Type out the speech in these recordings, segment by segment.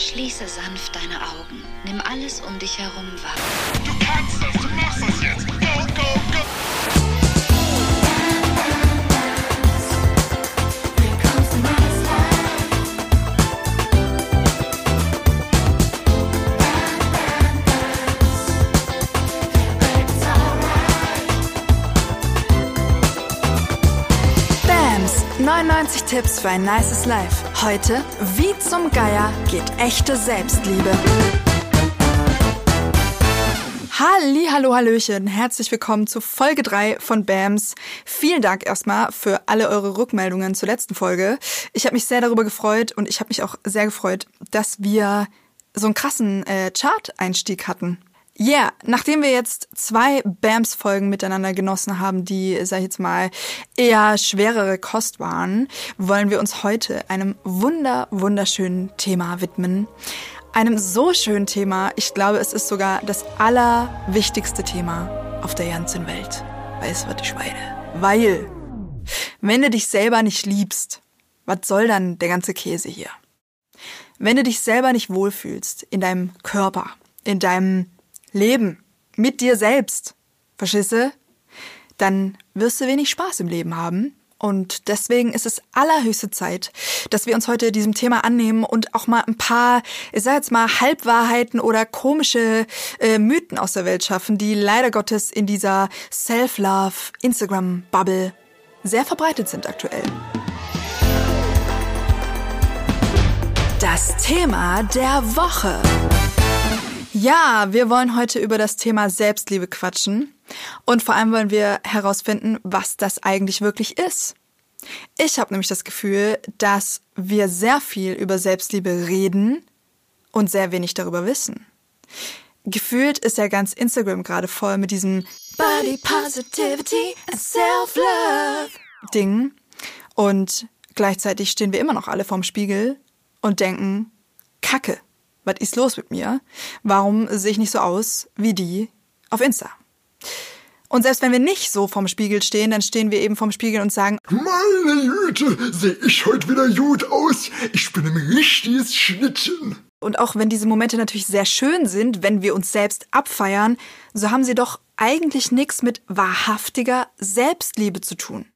Schließe sanft deine Augen. Nimm alles um dich herum wahr. Du kannst das, du machst das jetzt. 95 Tipps für ein nices Life. Heute, wie zum Geier geht echte Selbstliebe. Halli, hallo, hallöchen. Herzlich willkommen zu Folge 3 von BAMS. Vielen Dank erstmal für alle eure Rückmeldungen zur letzten Folge. Ich habe mich sehr darüber gefreut und ich habe mich auch sehr gefreut, dass wir so einen krassen äh, Chart-Einstieg hatten. Yeah, nachdem wir jetzt zwei BAMS-Folgen miteinander genossen haben, die, sag ich jetzt mal, eher schwerere Kost waren, wollen wir uns heute einem wunder, wunderschönen Thema widmen. Einem so schönen Thema, ich glaube, es ist sogar das allerwichtigste Thema auf der ganzen Welt. Weiß was ich meine? Weil, wenn du dich selber nicht liebst, was soll dann der ganze Käse hier? Wenn du dich selber nicht wohlfühlst in deinem Körper, in deinem Leben, mit dir selbst, du? Dann wirst du wenig Spaß im Leben haben. Und deswegen ist es allerhöchste Zeit, dass wir uns heute diesem Thema annehmen und auch mal ein paar, ich sag jetzt mal, Halbwahrheiten oder komische äh, Mythen aus der Welt schaffen, die leider Gottes in dieser Self-Love Instagram-Bubble sehr verbreitet sind aktuell. Das Thema der Woche. Ja, wir wollen heute über das Thema Selbstliebe quatschen. Und vor allem wollen wir herausfinden, was das eigentlich wirklich ist. Ich habe nämlich das Gefühl, dass wir sehr viel über Selbstliebe reden und sehr wenig darüber wissen. Gefühlt ist ja ganz Instagram gerade voll mit diesem Body Positivity and Self-Love Ding. Und gleichzeitig stehen wir immer noch alle vorm Spiegel und denken, Kacke, was ist los mit mir? Warum sehe ich nicht so aus wie die auf Insta? Und selbst wenn wir nicht so vorm Spiegel stehen, dann stehen wir eben vorm Spiegel und sagen, Meine Güte, sehe ich heute wieder gut aus. Ich bin ein richtiges Schnittchen. und auch wenn diese Momente natürlich sehr schön sind, wenn wir uns selbst abfeiern, so haben sie doch eigentlich nichts mit wahrhaftiger Selbstliebe zu tun.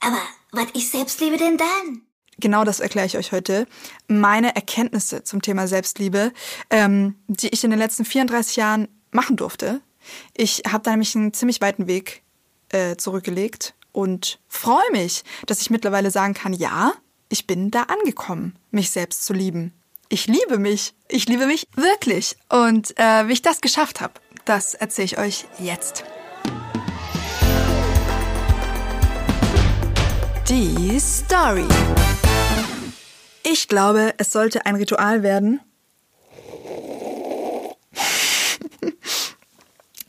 Aber was ist Selbstliebe denn dann? Genau das erkläre ich euch heute. Meine Erkenntnisse zum Thema Selbstliebe, ähm, die ich in den letzten 34 Jahren machen durfte. Ich habe da nämlich einen ziemlich weiten Weg äh, zurückgelegt und freue mich, dass ich mittlerweile sagen kann, ja, ich bin da angekommen, mich selbst zu lieben. Ich liebe mich. Ich liebe mich wirklich. Und äh, wie ich das geschafft habe, das erzähle ich euch jetzt. Die Story. Ich glaube, es sollte ein Ritual werden,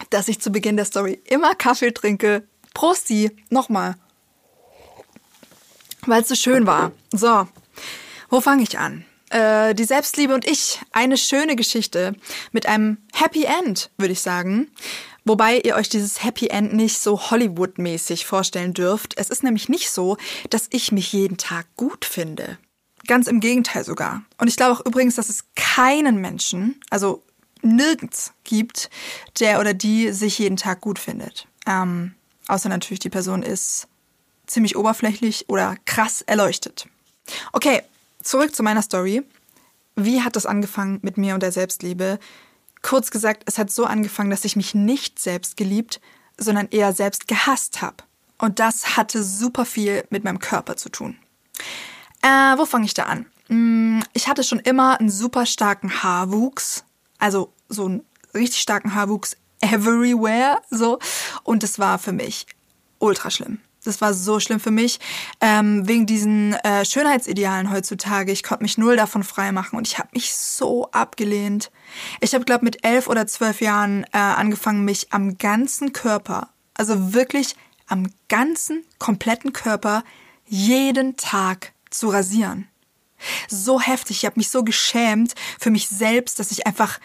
dass ich zu Beginn der Story immer Kaffee trinke. Prosti, nochmal. Weil es so schön war. So, wo fange ich an? Äh, die Selbstliebe und ich, eine schöne Geschichte mit einem Happy End, würde ich sagen. Wobei ihr euch dieses Happy End nicht so Hollywood-mäßig vorstellen dürft. Es ist nämlich nicht so, dass ich mich jeden Tag gut finde. Ganz im Gegenteil sogar. Und ich glaube auch übrigens, dass es keinen Menschen, also nirgends gibt, der oder die sich jeden Tag gut findet. Ähm, außer natürlich die Person ist ziemlich oberflächlich oder krass erleuchtet. Okay, zurück zu meiner Story. Wie hat das angefangen mit mir und der Selbstliebe? Kurz gesagt, es hat so angefangen, dass ich mich nicht selbst geliebt, sondern eher selbst gehasst habe. Und das hatte super viel mit meinem Körper zu tun. Äh, wo fange ich da an? Mm, Ich hatte schon immer einen super starken Haarwuchs, also so einen richtig starken Haarwuchs everywhere, so. Und das war für mich ultra schlimm. Das war so schlimm für mich, ähm, wegen diesen äh, Schönheitsidealen heutzutage. Ich konnte mich null davon freimachen und ich habe mich so abgelehnt. Ich habe, glaube mit elf oder zwölf Jahren äh, angefangen, mich am ganzen Körper, also wirklich am ganzen, kompletten Körper, jeden Tag zu rasieren. So heftig, ich habe mich so geschämt für mich selbst, dass ich einfach,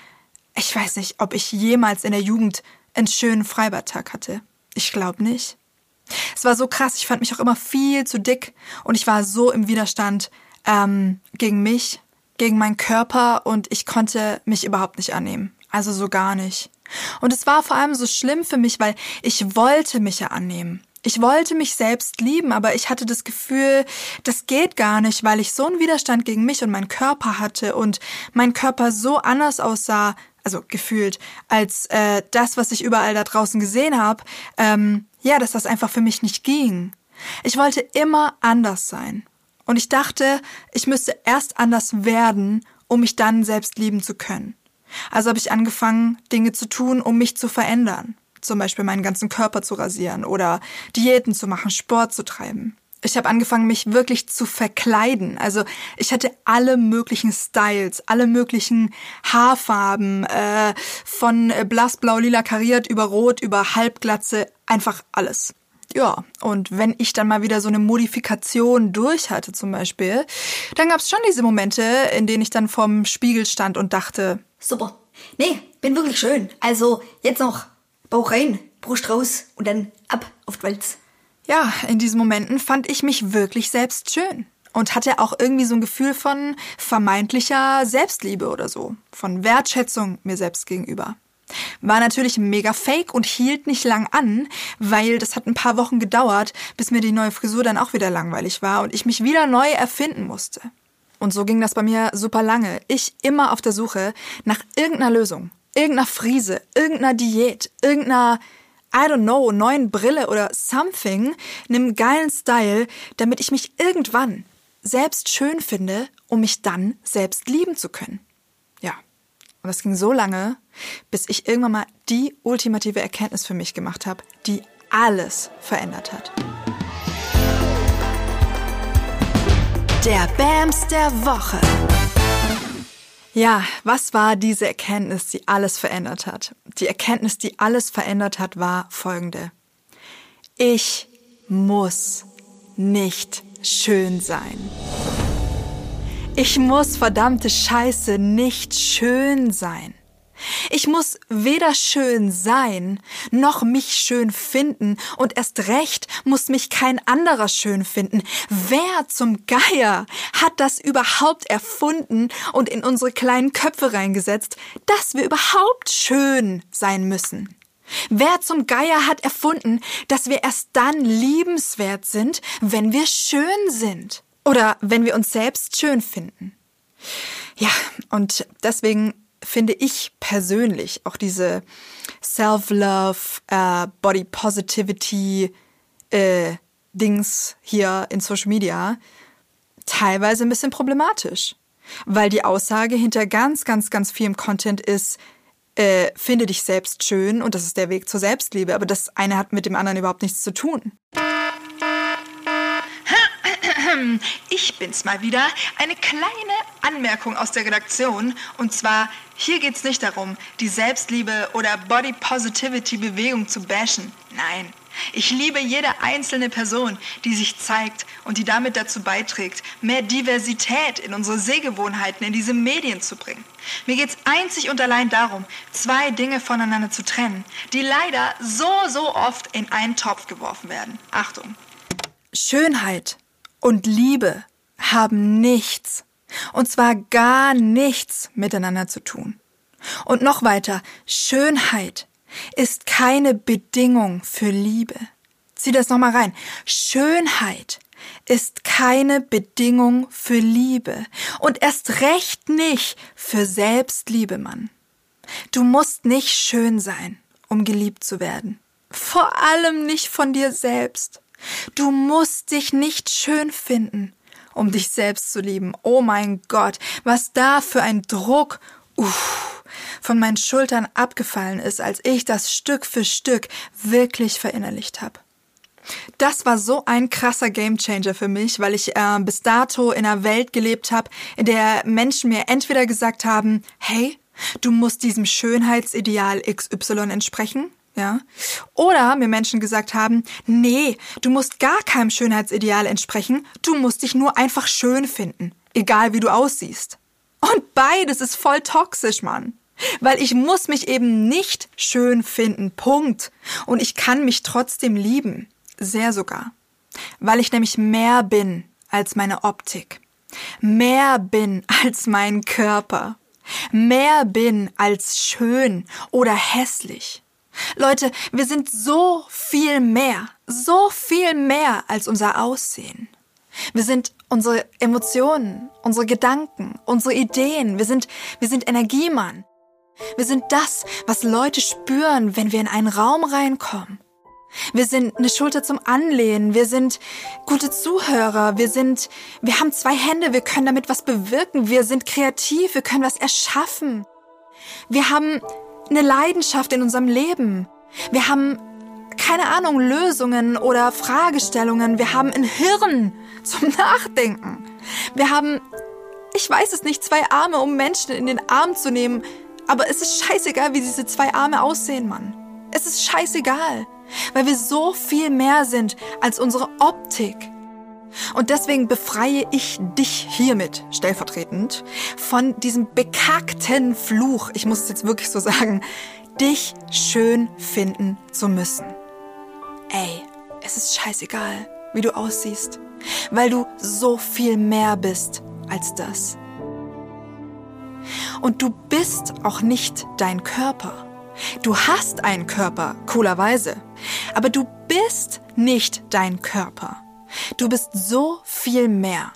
ich weiß nicht, ob ich jemals in der Jugend einen schönen Freibadtag hatte. Ich glaube nicht. Es war so krass, ich fand mich auch immer viel zu dick und ich war so im Widerstand ähm, gegen mich, gegen meinen Körper und ich konnte mich überhaupt nicht annehmen. Also so gar nicht. Und es war vor allem so schlimm für mich, weil ich wollte mich ja annehmen. Ich wollte mich selbst lieben, aber ich hatte das Gefühl, das geht gar nicht, weil ich so einen Widerstand gegen mich und meinen Körper hatte und mein Körper so anders aussah, also gefühlt, als äh, das, was ich überall da draußen gesehen habe, ähm, ja, dass das einfach für mich nicht ging. Ich wollte immer anders sein. Und ich dachte, ich müsste erst anders werden, um mich dann selbst lieben zu können. Also habe ich angefangen, Dinge zu tun, um mich zu verändern. Zum Beispiel meinen ganzen Körper zu rasieren oder Diäten zu machen, Sport zu treiben. Ich habe angefangen, mich wirklich zu verkleiden. Also ich hatte alle möglichen Styles, alle möglichen Haarfarben, äh, von blassblau, lila kariert über rot, über halbglatze, einfach alles. Ja, und wenn ich dann mal wieder so eine Modifikation durch hatte zum Beispiel, dann gab es schon diese Momente, in denen ich dann vorm Spiegel stand und dachte, Super. Nee, bin wirklich schön. Also jetzt noch Bauch rein, Brust raus und dann ab auf Walz. Ja, in diesen Momenten fand ich mich wirklich selbst schön und hatte auch irgendwie so ein Gefühl von vermeintlicher Selbstliebe oder so, von Wertschätzung mir selbst gegenüber. War natürlich mega fake und hielt nicht lang an, weil das hat ein paar Wochen gedauert, bis mir die neue Frisur dann auch wieder langweilig war und ich mich wieder neu erfinden musste. Und so ging das bei mir super lange. Ich immer auf der Suche nach irgendeiner Lösung, irgendeiner Frise, irgendeiner Diät, irgendeiner I don't know, neuen Brille oder something, einem geilen Style, damit ich mich irgendwann selbst schön finde, um mich dann selbst lieben zu können. Ja. Und das ging so lange, bis ich irgendwann mal die ultimative Erkenntnis für mich gemacht habe, die alles verändert hat. Der Bams der Woche. Ja, was war diese Erkenntnis, die alles verändert hat? Die Erkenntnis, die alles verändert hat, war folgende. Ich muss nicht schön sein. Ich muss verdammte Scheiße nicht schön sein. Ich muss weder schön sein, noch mich schön finden, und erst recht muss mich kein anderer schön finden. Wer zum Geier hat das überhaupt erfunden und in unsere kleinen Köpfe reingesetzt, dass wir überhaupt schön sein müssen? Wer zum Geier hat erfunden, dass wir erst dann liebenswert sind, wenn wir schön sind? Oder wenn wir uns selbst schön finden? Ja, und deswegen finde ich persönlich auch diese Self-Love, äh, Body Positivity äh, Dings hier in Social Media teilweise ein bisschen problematisch. Weil die Aussage hinter ganz, ganz, ganz vielem Content ist, äh, finde dich selbst schön und das ist der Weg zur Selbstliebe. Aber das eine hat mit dem anderen überhaupt nichts zu tun. Ich bin's mal wieder. Eine kleine Anmerkung aus der Redaktion. Und zwar, hier geht's nicht darum, die Selbstliebe oder Body Positivity Bewegung zu bashen. Nein. Ich liebe jede einzelne Person, die sich zeigt und die damit dazu beiträgt, mehr Diversität in unsere Sehgewohnheiten, in diese Medien zu bringen. Mir geht's einzig und allein darum, zwei Dinge voneinander zu trennen, die leider so, so oft in einen Topf geworfen werden. Achtung. Schönheit und Liebe haben nichts, und zwar gar nichts miteinander zu tun. Und noch weiter, Schönheit ist keine Bedingung für Liebe. Zieh das nochmal rein. Schönheit ist keine Bedingung für Liebe und erst recht nicht für Selbstliebe, Mann. Du musst nicht schön sein, um geliebt zu werden. Vor allem nicht von dir selbst. Du musst dich nicht schön finden, um dich selbst zu lieben. Oh mein Gott, was da für ein Druck uff, von meinen Schultern abgefallen ist, als ich das Stück für Stück wirklich verinnerlicht habe. Das war so ein krasser Gamechanger für mich, weil ich äh, bis dato in einer Welt gelebt habe, in der Menschen mir entweder gesagt haben, hey, du musst diesem Schönheitsideal XY entsprechen, ja. Oder mir Menschen gesagt haben, nee, du musst gar keinem Schönheitsideal entsprechen, du musst dich nur einfach schön finden, egal wie du aussiehst. Und beides ist voll toxisch, Mann. Weil ich muss mich eben nicht schön finden, Punkt. Und ich kann mich trotzdem lieben, sehr sogar. Weil ich nämlich mehr bin als meine Optik. mehr bin als mein Körper, mehr bin als schön oder hässlich. Leute, wir sind so viel mehr, so viel mehr als unser Aussehen. Wir sind unsere Emotionen, unsere Gedanken, unsere Ideen. Wir sind, wir sind Energiemann. Wir sind das, was Leute spüren, wenn wir in einen Raum reinkommen. Wir sind eine Schulter zum Anlehnen. Wir sind gute Zuhörer. Wir sind, wir haben zwei Hände. Wir können damit was bewirken. Wir sind kreativ. Wir können was erschaffen. Wir haben eine Leidenschaft in unserem Leben. Wir haben keine Ahnung, Lösungen oder Fragestellungen. Wir haben ein Hirn zum Nachdenken. Wir haben, ich weiß es nicht, zwei Arme, um Menschen in den Arm zu nehmen. Aber es ist scheißegal, wie diese zwei Arme aussehen, Mann. Es ist scheißegal, weil wir so viel mehr sind als unsere Optik. Und deswegen befreie ich dich hiermit, stellvertretend, von diesem bekackten Fluch, ich muss es jetzt wirklich so sagen, dich schön finden zu müssen. Ey, es ist scheißegal, wie du aussiehst, weil du so viel mehr bist als das. Und du bist auch nicht dein Körper. Du hast einen Körper, coolerweise, aber du bist nicht dein Körper. Du bist so viel mehr.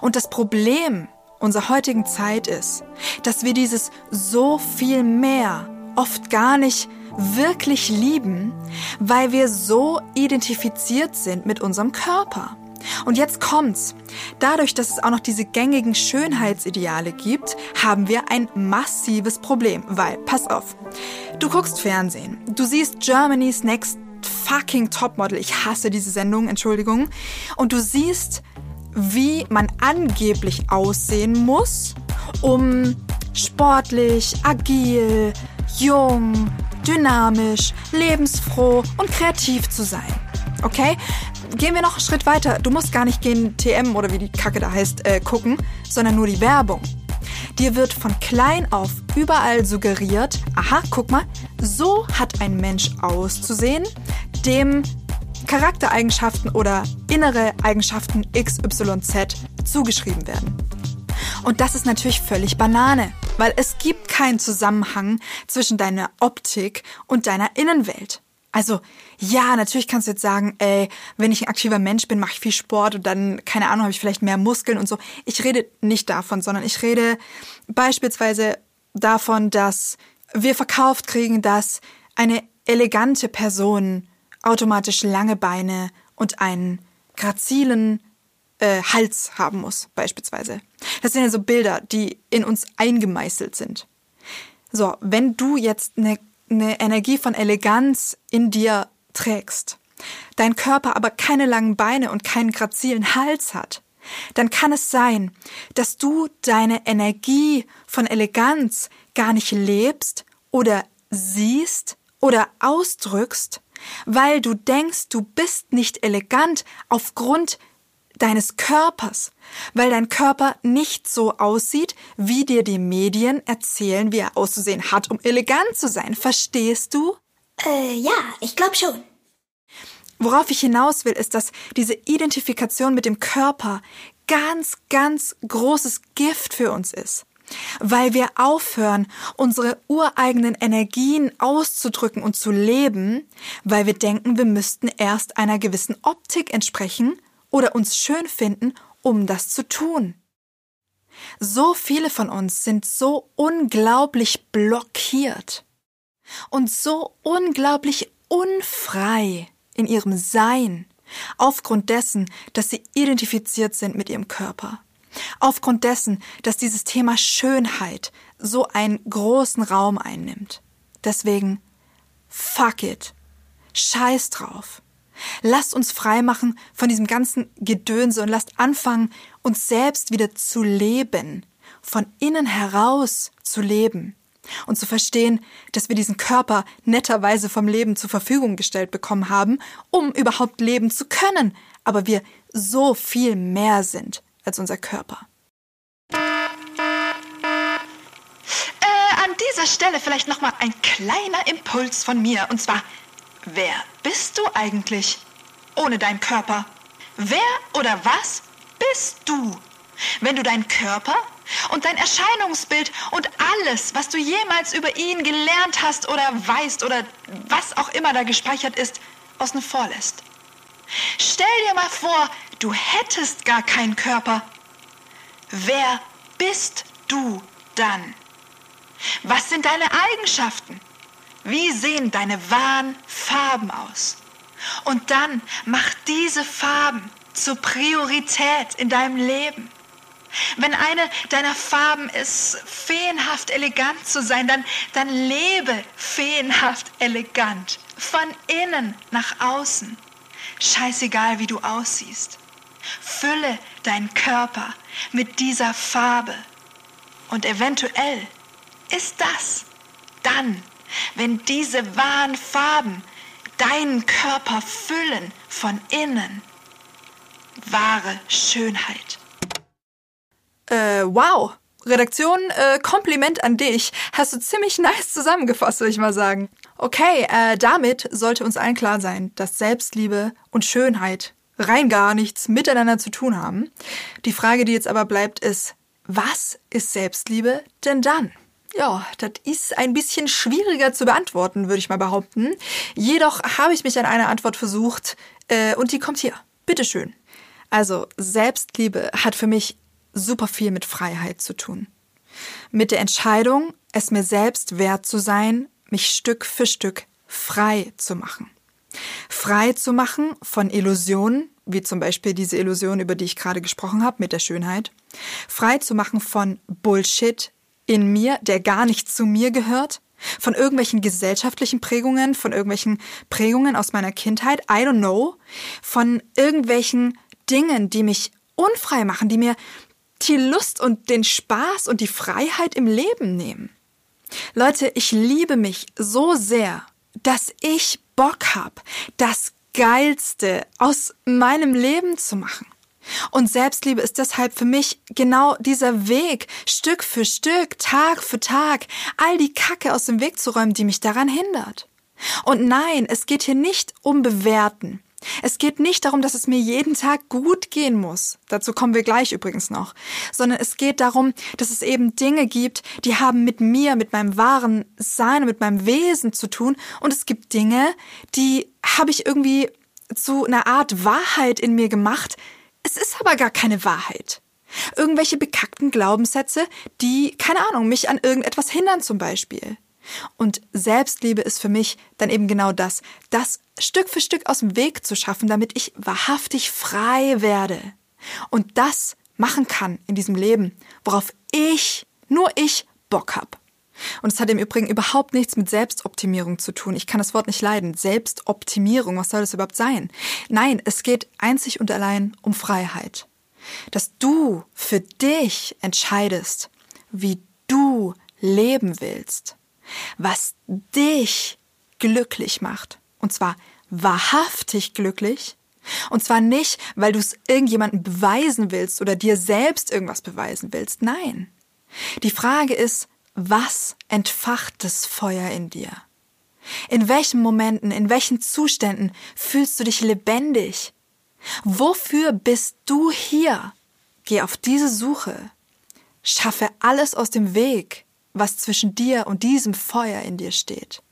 Und das Problem unserer heutigen Zeit ist, dass wir dieses so viel mehr oft gar nicht wirklich lieben, weil wir so identifiziert sind mit unserem Körper. Und jetzt kommt's. Dadurch, dass es auch noch diese gängigen Schönheitsideale gibt, haben wir ein massives Problem. Weil, pass auf, du guckst Fernsehen, du siehst Germany's Next fucking Topmodel. Ich hasse diese Sendung, Entschuldigung. Und du siehst, wie man angeblich aussehen muss, um sportlich, agil, jung, dynamisch, lebensfroh und kreativ zu sein. Okay? Gehen wir noch einen Schritt weiter. Du musst gar nicht gehen TM oder wie die Kacke da heißt, äh, gucken, sondern nur die Werbung. Dir wird von klein auf überall suggeriert, aha, guck mal, so hat ein Mensch auszusehen, dem Charaktereigenschaften oder innere Eigenschaften XYZ zugeschrieben werden. Und das ist natürlich völlig Banane, weil es gibt keinen Zusammenhang zwischen deiner Optik und deiner Innenwelt. Also, ja, natürlich kannst du jetzt sagen, ey, wenn ich ein aktiver Mensch bin, mache ich viel Sport und dann, keine Ahnung, habe ich vielleicht mehr Muskeln und so. Ich rede nicht davon, sondern ich rede beispielsweise davon, dass wir verkauft kriegen, dass eine elegante Person automatisch lange Beine und einen grazilen äh, Hals haben muss, beispielsweise. Das sind ja so Bilder, die in uns eingemeißelt sind. So, wenn du jetzt eine, eine Energie von Eleganz in dir trägst, dein Körper aber keine langen Beine und keinen grazilen Hals hat, dann kann es sein, dass du deine Energie von Eleganz gar nicht lebst oder siehst oder ausdrückst, weil du denkst, du bist nicht elegant aufgrund deines Körpers, weil dein Körper nicht so aussieht, wie dir die Medien erzählen, wie er auszusehen hat, um elegant zu sein. Verstehst du? Äh, ja, ich glaube schon. Worauf ich hinaus will, ist, dass diese Identifikation mit dem Körper ganz, ganz großes Gift für uns ist. Weil wir aufhören, unsere ureigenen Energien auszudrücken und zu leben, weil wir denken, wir müssten erst einer gewissen Optik entsprechen oder uns schön finden, um das zu tun. So viele von uns sind so unglaublich blockiert und so unglaublich unfrei in ihrem Sein, aufgrund dessen, dass sie identifiziert sind mit ihrem Körper, aufgrund dessen, dass dieses Thema Schönheit so einen großen Raum einnimmt. Deswegen, fuck it, scheiß drauf. Lasst uns freimachen von diesem ganzen Gedönse und lasst anfangen, uns selbst wieder zu leben, von innen heraus zu leben und zu verstehen, dass wir diesen Körper netterweise vom Leben zur Verfügung gestellt bekommen haben, um überhaupt leben zu können, aber wir so viel mehr sind als unser Körper. Äh, an dieser Stelle vielleicht nochmal ein kleiner Impuls von mir, und zwar Wer bist du eigentlich ohne deinen Körper? Wer oder was bist du? Wenn du deinen Körper und dein Erscheinungsbild und alles, was du jemals über ihn gelernt hast oder weißt oder was auch immer da gespeichert ist, außen vor lässt. Stell dir mal vor, du hättest gar keinen Körper. Wer bist du dann? Was sind deine Eigenschaften? Wie sehen deine wahren Farben aus? Und dann mach diese Farben zur Priorität in deinem Leben. Wenn eine deiner Farben ist, feenhaft elegant zu sein, dann, dann lebe feenhaft elegant. Von innen nach außen. Scheißegal, wie du aussiehst. Fülle deinen Körper mit dieser Farbe. Und eventuell ist das dann, wenn diese wahren Farben deinen Körper füllen von innen, wahre Schönheit. Äh, wow. Redaktion, äh, Kompliment an dich. Hast du ziemlich nice zusammengefasst, würde ich mal sagen. Okay, äh, damit sollte uns allen klar sein, dass Selbstliebe und Schönheit rein gar nichts miteinander zu tun haben. Die Frage, die jetzt aber bleibt, ist, was ist Selbstliebe denn dann? Ja, das ist ein bisschen schwieriger zu beantworten, würde ich mal behaupten. Jedoch habe ich mich an eine Antwort versucht äh, und die kommt hier. Bitteschön. Also, Selbstliebe hat für mich super viel mit Freiheit zu tun. Mit der Entscheidung, es mir selbst wert zu sein, mich Stück für Stück frei zu machen. Frei zu machen von Illusionen, wie zum Beispiel diese Illusion, über die ich gerade gesprochen habe, mit der Schönheit. Frei zu machen von Bullshit in mir, der gar nicht zu mir gehört. Von irgendwelchen gesellschaftlichen Prägungen, von irgendwelchen Prägungen aus meiner Kindheit, I don't know. Von irgendwelchen Dingen, die mich unfrei machen, die mir die Lust und den Spaß und die Freiheit im Leben nehmen. Leute, ich liebe mich so sehr, dass ich Bock hab, das Geilste aus meinem Leben zu machen. Und Selbstliebe ist deshalb für mich genau dieser Weg, Stück für Stück, Tag für Tag, all die Kacke aus dem Weg zu räumen, die mich daran hindert. Und nein, es geht hier nicht um Bewerten. Es geht nicht darum, dass es mir jeden Tag gut gehen muss. Dazu kommen wir gleich übrigens noch. Sondern es geht darum, dass es eben Dinge gibt, die haben mit mir, mit meinem wahren Sein mit meinem Wesen zu tun. Und es gibt Dinge, die habe ich irgendwie zu einer Art Wahrheit in mir gemacht. Es ist aber gar keine Wahrheit. Irgendwelche bekackten Glaubenssätze, die, keine Ahnung, mich an irgendetwas hindern zum Beispiel. Und Selbstliebe ist für mich dann eben genau das, das Stück für Stück aus dem Weg zu schaffen, damit ich wahrhaftig frei werde und das machen kann in diesem Leben, worauf ich, nur ich Bock hab. Und es hat im Übrigen überhaupt nichts mit Selbstoptimierung zu tun. Ich kann das Wort nicht leiden. Selbstoptimierung, was soll das überhaupt sein? Nein, es geht einzig und allein um Freiheit. Dass du für dich entscheidest, wie du leben willst was dich glücklich macht. Und zwar wahrhaftig glücklich. Und zwar nicht, weil du es irgendjemandem beweisen willst oder dir selbst irgendwas beweisen willst. Nein. Die Frage ist, was entfacht das Feuer in dir? In welchen Momenten, in welchen Zuständen fühlst du dich lebendig? Wofür bist du hier? Geh auf diese Suche. Schaffe alles aus dem Weg was zwischen dir und diesem Feuer in dir steht.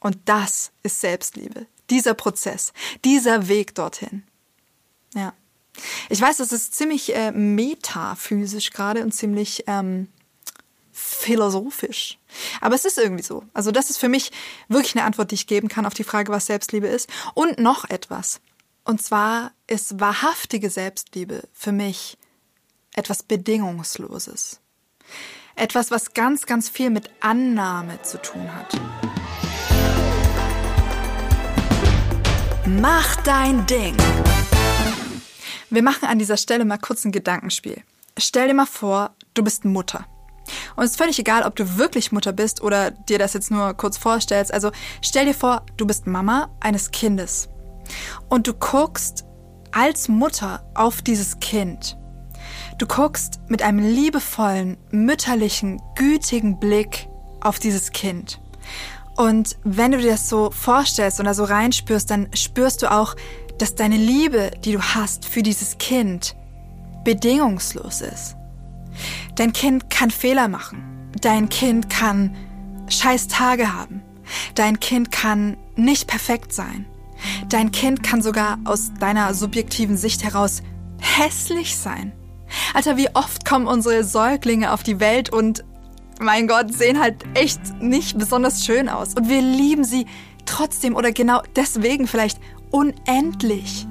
Und das ist Selbstliebe. Dieser Prozess, dieser Weg dorthin. Ja. Ich weiß, das ist ziemlich äh, metaphysisch gerade und ziemlich ähm, philosophisch. Aber es ist irgendwie so. Also das ist für mich wirklich eine Antwort, die ich geben kann auf die Frage, was Selbstliebe ist. Und noch etwas. Und zwar ist wahrhaftige Selbstliebe für mich etwas Bedingungsloses. Etwas, was ganz, ganz viel mit Annahme zu tun hat. Mach dein Ding. Wir machen an dieser Stelle mal kurz ein Gedankenspiel. Stell dir mal vor, du bist Mutter. Und es ist völlig egal, ob du wirklich Mutter bist oder dir das jetzt nur kurz vorstellst. Also stell dir vor, du bist Mama eines Kindes. Und du guckst als Mutter auf dieses Kind. Du guckst mit einem liebevollen, mütterlichen, gütigen Blick auf dieses Kind. Und wenn du dir das so vorstellst da so reinspürst, dann spürst du auch, dass deine Liebe, die du hast für dieses Kind, bedingungslos ist. Dein Kind kann Fehler machen. Dein Kind kann scheiß Tage haben. Dein Kind kann nicht perfekt sein. Dein Kind kann sogar aus deiner subjektiven Sicht heraus hässlich sein. Alter, wie oft kommen unsere Säuglinge auf die Welt und, mein Gott, sehen halt echt nicht besonders schön aus. Und wir lieben sie trotzdem oder genau deswegen vielleicht unendlich.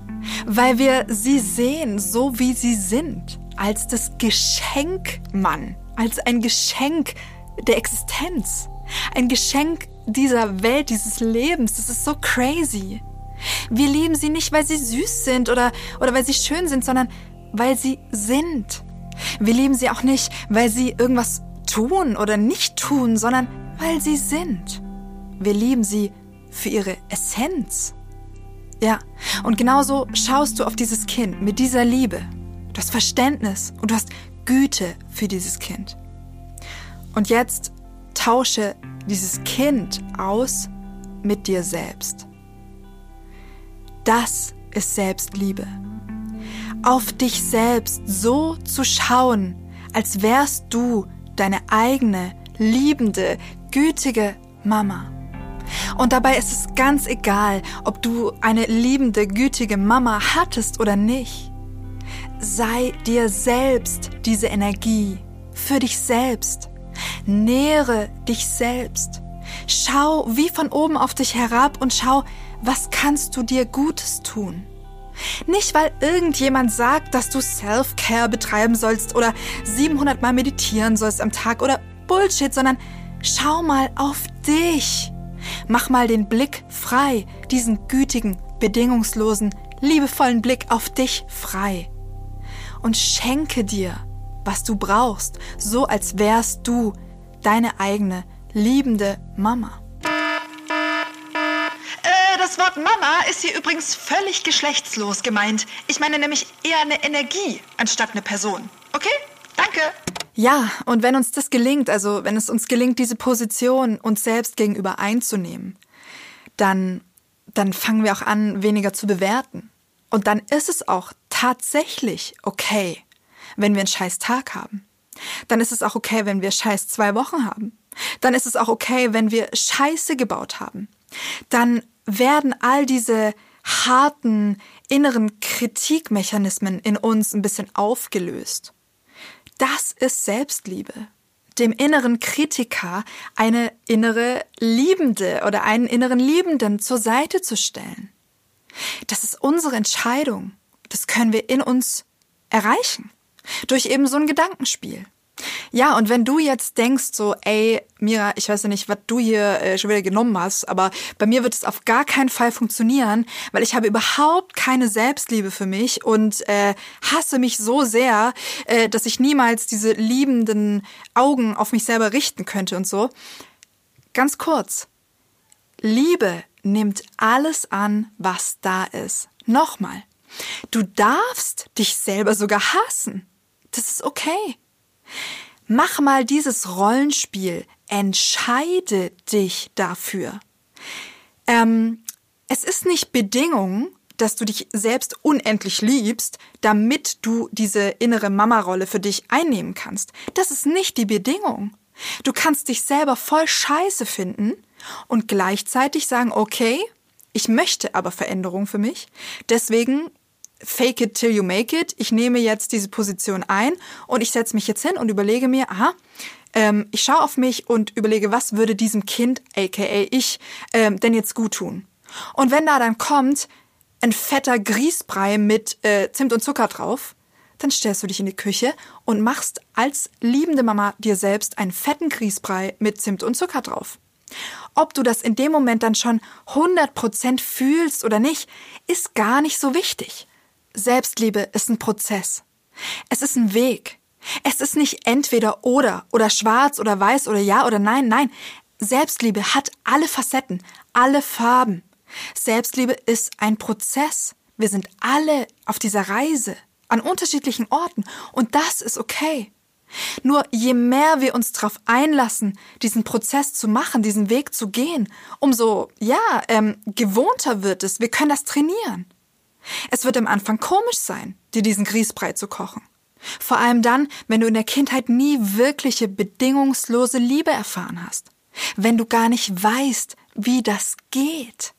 Weil wir sie sehen, so wie sie sind. Als das Geschenk, Mann. Als ein Geschenk der Existenz. Ein Geschenk dieser Welt, dieses Lebens. Das ist so crazy. Wir lieben sie nicht, weil sie süß sind oder, oder weil sie schön sind, sondern weil sie sind. Wir lieben sie auch nicht, weil sie irgendwas tun oder nicht tun, sondern weil sie sind. Wir lieben sie für ihre Essenz. Ja, und genauso schaust du auf dieses Kind mit dieser Liebe. Du hast Verständnis und du hast Güte für dieses Kind. Und jetzt tausche dieses Kind aus mit dir selbst. Das ist Selbstliebe. Auf dich selbst so zu schauen, als wärst du deine eigene, liebende, gütige Mama. Und dabei ist es ganz egal, ob du eine liebende, gütige Mama hattest oder nicht. Sei dir selbst diese Energie, für dich selbst. Nähre dich selbst. Schau wie von oben auf dich herab und schau, was kannst du dir Gutes tun? Nicht, weil irgendjemand sagt, dass du Self-Care betreiben sollst oder 700 Mal meditieren sollst am Tag oder Bullshit, sondern schau mal auf dich. Mach mal den Blick frei, diesen gütigen, bedingungslosen, liebevollen Blick auf dich frei. Und schenke dir, was du brauchst, so als wärst du deine eigene, liebende Mama. Äh, das Wort Mama ist hier übrigens völlig geschlechtslos gemeint. Ich meine nämlich eher eine Energie anstatt eine Person. Okay? Danke. Ja, und wenn uns das gelingt, also wenn es uns gelingt, diese Position uns selbst gegenüber einzunehmen, dann, dann fangen wir auch an, weniger zu bewerten. Und dann ist es auch tatsächlich okay, wenn wir einen scheiß Tag haben. Dann ist es auch okay, wenn wir scheiß zwei Wochen haben. Dann ist es auch okay, wenn wir Scheiße gebaut haben. Dann werden all diese harten inneren Kritikmechanismen in uns ein bisschen aufgelöst. Das ist Selbstliebe. Dem inneren Kritiker eine innere Liebende oder einen inneren Liebenden zur Seite zu stellen. Das ist unsere Entscheidung. Das können wir in uns erreichen. Durch eben so ein Gedankenspiel. Ja, und wenn du jetzt denkst so, ey, Mira, ich weiß ja nicht, was du hier äh, schon wieder genommen hast, aber bei mir wird es auf gar keinen Fall funktionieren, weil ich habe überhaupt keine Selbstliebe für mich und äh, hasse mich so sehr, äh, dass ich niemals diese liebenden Augen auf mich selber richten könnte und so. Ganz kurz. Liebe nimmt alles an, was da ist. Nochmal. Du darfst dich selber sogar hassen. Das ist okay. Mach mal dieses Rollenspiel. Entscheide dich dafür. Ähm, es ist nicht Bedingung, dass du dich selbst unendlich liebst, damit du diese innere Mama-Rolle für dich einnehmen kannst. Das ist nicht die Bedingung. Du kannst dich selber voll scheiße finden und gleichzeitig sagen, okay, ich möchte aber Veränderung für mich. Deswegen fake it till you make it. Ich nehme jetzt diese Position ein und ich setze mich jetzt hin und überlege mir, aha, ähm, ich schaue auf mich und überlege, was würde diesem Kind, aka ich, ähm, denn jetzt gut tun. Und wenn da dann kommt ein fetter Grießbrei mit äh, Zimt und Zucker drauf, dann stellst du dich in die Küche und machst als liebende Mama dir selbst einen fetten Grießbrei mit Zimt und Zucker drauf. Ob du das in dem Moment dann schon 100% fühlst oder nicht, ist gar nicht so wichtig. Selbstliebe ist ein Prozess. Es ist ein Weg. Es ist nicht entweder oder oder schwarz oder weiß oder ja oder nein, nein. Selbstliebe hat alle Facetten, alle Farben. Selbstliebe ist ein Prozess. Wir sind alle auf dieser Reise an unterschiedlichen Orten und das ist okay. Nur je mehr wir uns darauf einlassen, diesen Prozess zu machen, diesen Weg zu gehen, umso ja ähm, gewohnter wird es. Wir können das trainieren. Es wird am Anfang komisch sein, dir diesen Grießbrei zu kochen. Vor allem dann, wenn du in der Kindheit nie wirkliche bedingungslose Liebe erfahren hast. Wenn du gar nicht weißt, wie das geht.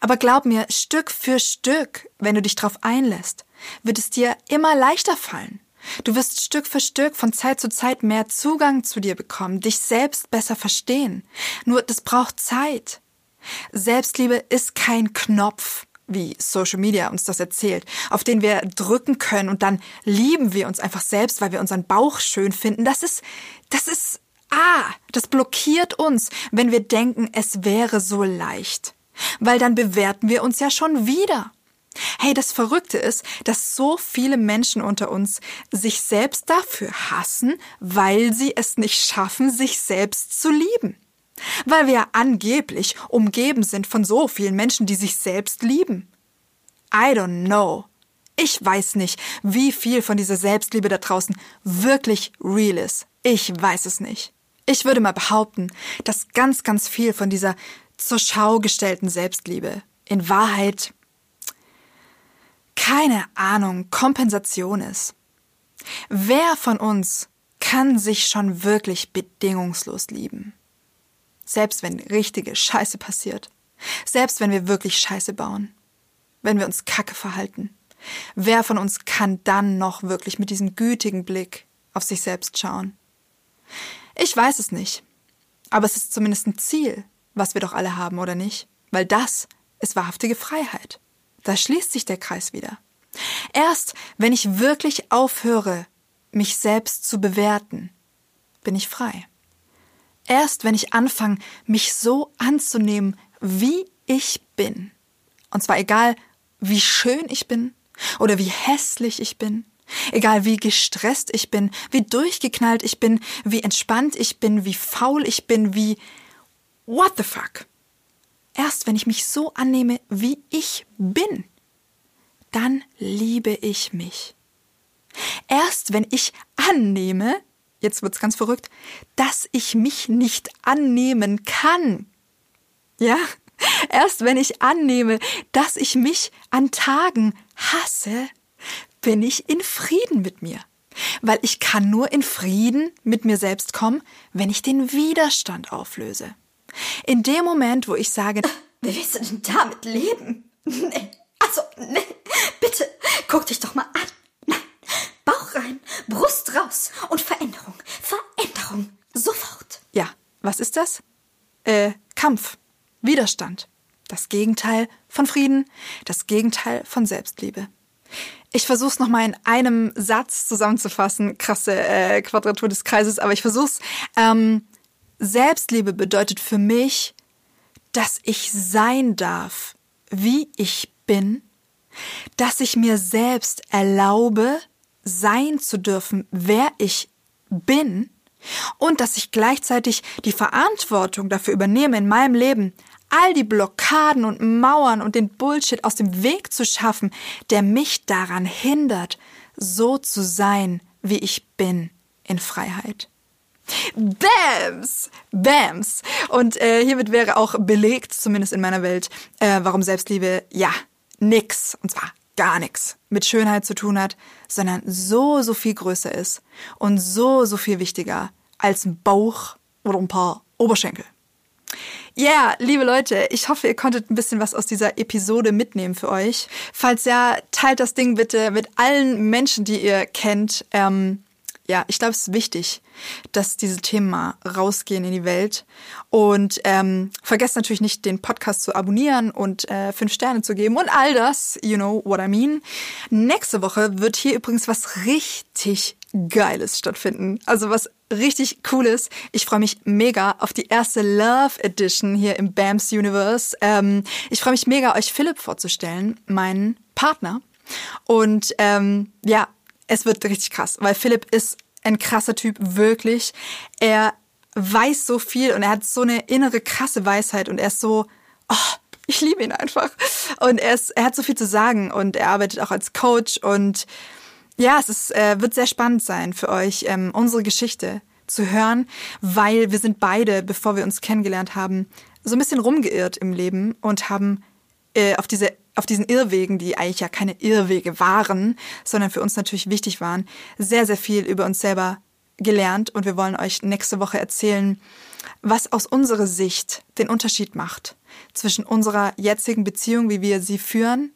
Aber glaub mir, Stück für Stück, wenn du dich darauf einlässt, wird es dir immer leichter fallen. Du wirst Stück für Stück von Zeit zu Zeit mehr Zugang zu dir bekommen, dich selbst besser verstehen. Nur das braucht Zeit. Selbstliebe ist kein Knopf, wie Social Media uns das erzählt, auf den wir drücken können und dann lieben wir uns einfach selbst, weil wir unseren Bauch schön finden. Das ist, das ist, ah, das blockiert uns, wenn wir denken, es wäre so leicht. Weil dann bewerten wir uns ja schon wieder. Hey, das Verrückte ist, dass so viele Menschen unter uns sich selbst dafür hassen, weil sie es nicht schaffen, sich selbst zu lieben. Weil wir angeblich umgeben sind von so vielen Menschen, die sich selbst lieben. I don't know. Ich weiß nicht, wie viel von dieser Selbstliebe da draußen wirklich real ist. Ich weiß es nicht. Ich würde mal behaupten, dass ganz, ganz viel von dieser zur Schau gestellten Selbstliebe in Wahrheit keine Ahnung, Kompensation ist. Wer von uns kann sich schon wirklich bedingungslos lieben? Selbst wenn richtige Scheiße passiert. Selbst wenn wir wirklich Scheiße bauen. Wenn wir uns kacke verhalten. Wer von uns kann dann noch wirklich mit diesem gütigen Blick auf sich selbst schauen? Ich weiß es nicht. Aber es ist zumindest ein Ziel, was wir doch alle haben, oder nicht? Weil das ist wahrhaftige Freiheit. Da schließt sich der Kreis wieder. Erst wenn ich wirklich aufhöre, mich selbst zu bewerten, bin ich frei. Erst wenn ich anfange, mich so anzunehmen, wie ich bin, und zwar egal, wie schön ich bin oder wie hässlich ich bin, egal wie gestresst ich bin, wie durchgeknallt ich bin, wie entspannt ich bin, wie faul ich bin, wie what the fuck. Erst wenn ich mich so annehme, wie ich bin, dann liebe ich mich. Erst wenn ich annehme, jetzt wird's ganz verrückt, dass ich mich nicht annehmen kann. Ja? Erst wenn ich annehme, dass ich mich an Tagen hasse, bin ich in Frieden mit mir. Weil ich kann nur in Frieden mit mir selbst kommen, wenn ich den Widerstand auflöse. In dem Moment, wo ich sage, wie willst du denn damit leben? Nee. Also, nee. Bitte, guck dich doch mal an. Rein, Brust raus und Veränderung. Veränderung. Sofort. Ja, was ist das? Äh, Kampf. Widerstand. Das Gegenteil von Frieden, das Gegenteil von Selbstliebe. Ich versuche es nochmal in einem Satz zusammenzufassen. Krasse äh, Quadratur des Kreises, aber ich versuch's. Ähm, Selbstliebe bedeutet für mich, dass ich sein darf, wie ich bin, dass ich mir selbst erlaube, sein zu dürfen, wer ich bin, und dass ich gleichzeitig die Verantwortung dafür übernehme in meinem Leben, all die Blockaden und Mauern und den Bullshit aus dem Weg zu schaffen, der mich daran hindert, so zu sein, wie ich bin in Freiheit. Bams! Bams! Und äh, hiermit wäre auch belegt, zumindest in meiner Welt, äh, warum Selbstliebe, ja, nix, und zwar gar nix mit Schönheit zu tun hat, sondern so, so viel größer ist und so, so viel wichtiger als ein Bauch oder ein paar Oberschenkel. Ja, yeah, liebe Leute, ich hoffe, ihr konntet ein bisschen was aus dieser Episode mitnehmen für euch. Falls ja, teilt das Ding bitte mit allen Menschen, die ihr kennt. Ähm, ja, ich glaube, es ist wichtig, dass diese Themen mal rausgehen in die Welt. Und ähm, vergesst natürlich nicht, den Podcast zu abonnieren und äh, fünf Sterne zu geben und all das, you know what I mean. Nächste Woche wird hier übrigens was richtig Geiles stattfinden. Also was richtig Cooles. Ich freue mich mega auf die erste Love Edition hier im BAMS Universe. Ähm, ich freue mich mega, euch Philipp vorzustellen, meinen Partner. Und ähm, ja, es wird richtig krass, weil Philipp ist ein krasser Typ, wirklich. Er weiß so viel und er hat so eine innere krasse Weisheit und er ist so, oh, ich liebe ihn einfach. Und er, ist, er hat so viel zu sagen und er arbeitet auch als Coach und ja, es ist, äh, wird sehr spannend sein für euch, ähm, unsere Geschichte zu hören, weil wir sind beide, bevor wir uns kennengelernt haben, so ein bisschen rumgeirrt im Leben und haben äh, auf diese auf diesen Irrwegen, die eigentlich ja keine Irrwege waren, sondern für uns natürlich wichtig waren, sehr, sehr viel über uns selber gelernt und wir wollen euch nächste Woche erzählen, was aus unserer Sicht den Unterschied macht zwischen unserer jetzigen Beziehung, wie wir sie führen,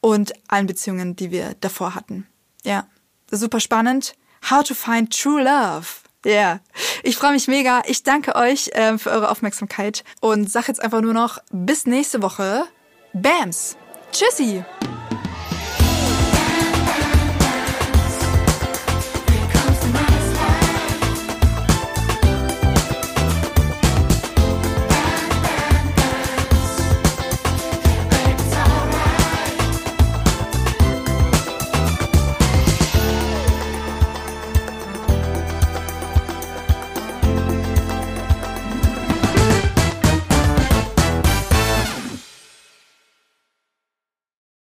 und allen Beziehungen, die wir davor hatten. Ja, super spannend. How to find true love. Ja, yeah. ich freue mich mega. Ich danke euch äh, für eure Aufmerksamkeit und sag jetzt einfach nur noch bis nächste Woche. Bams. Tschüssi.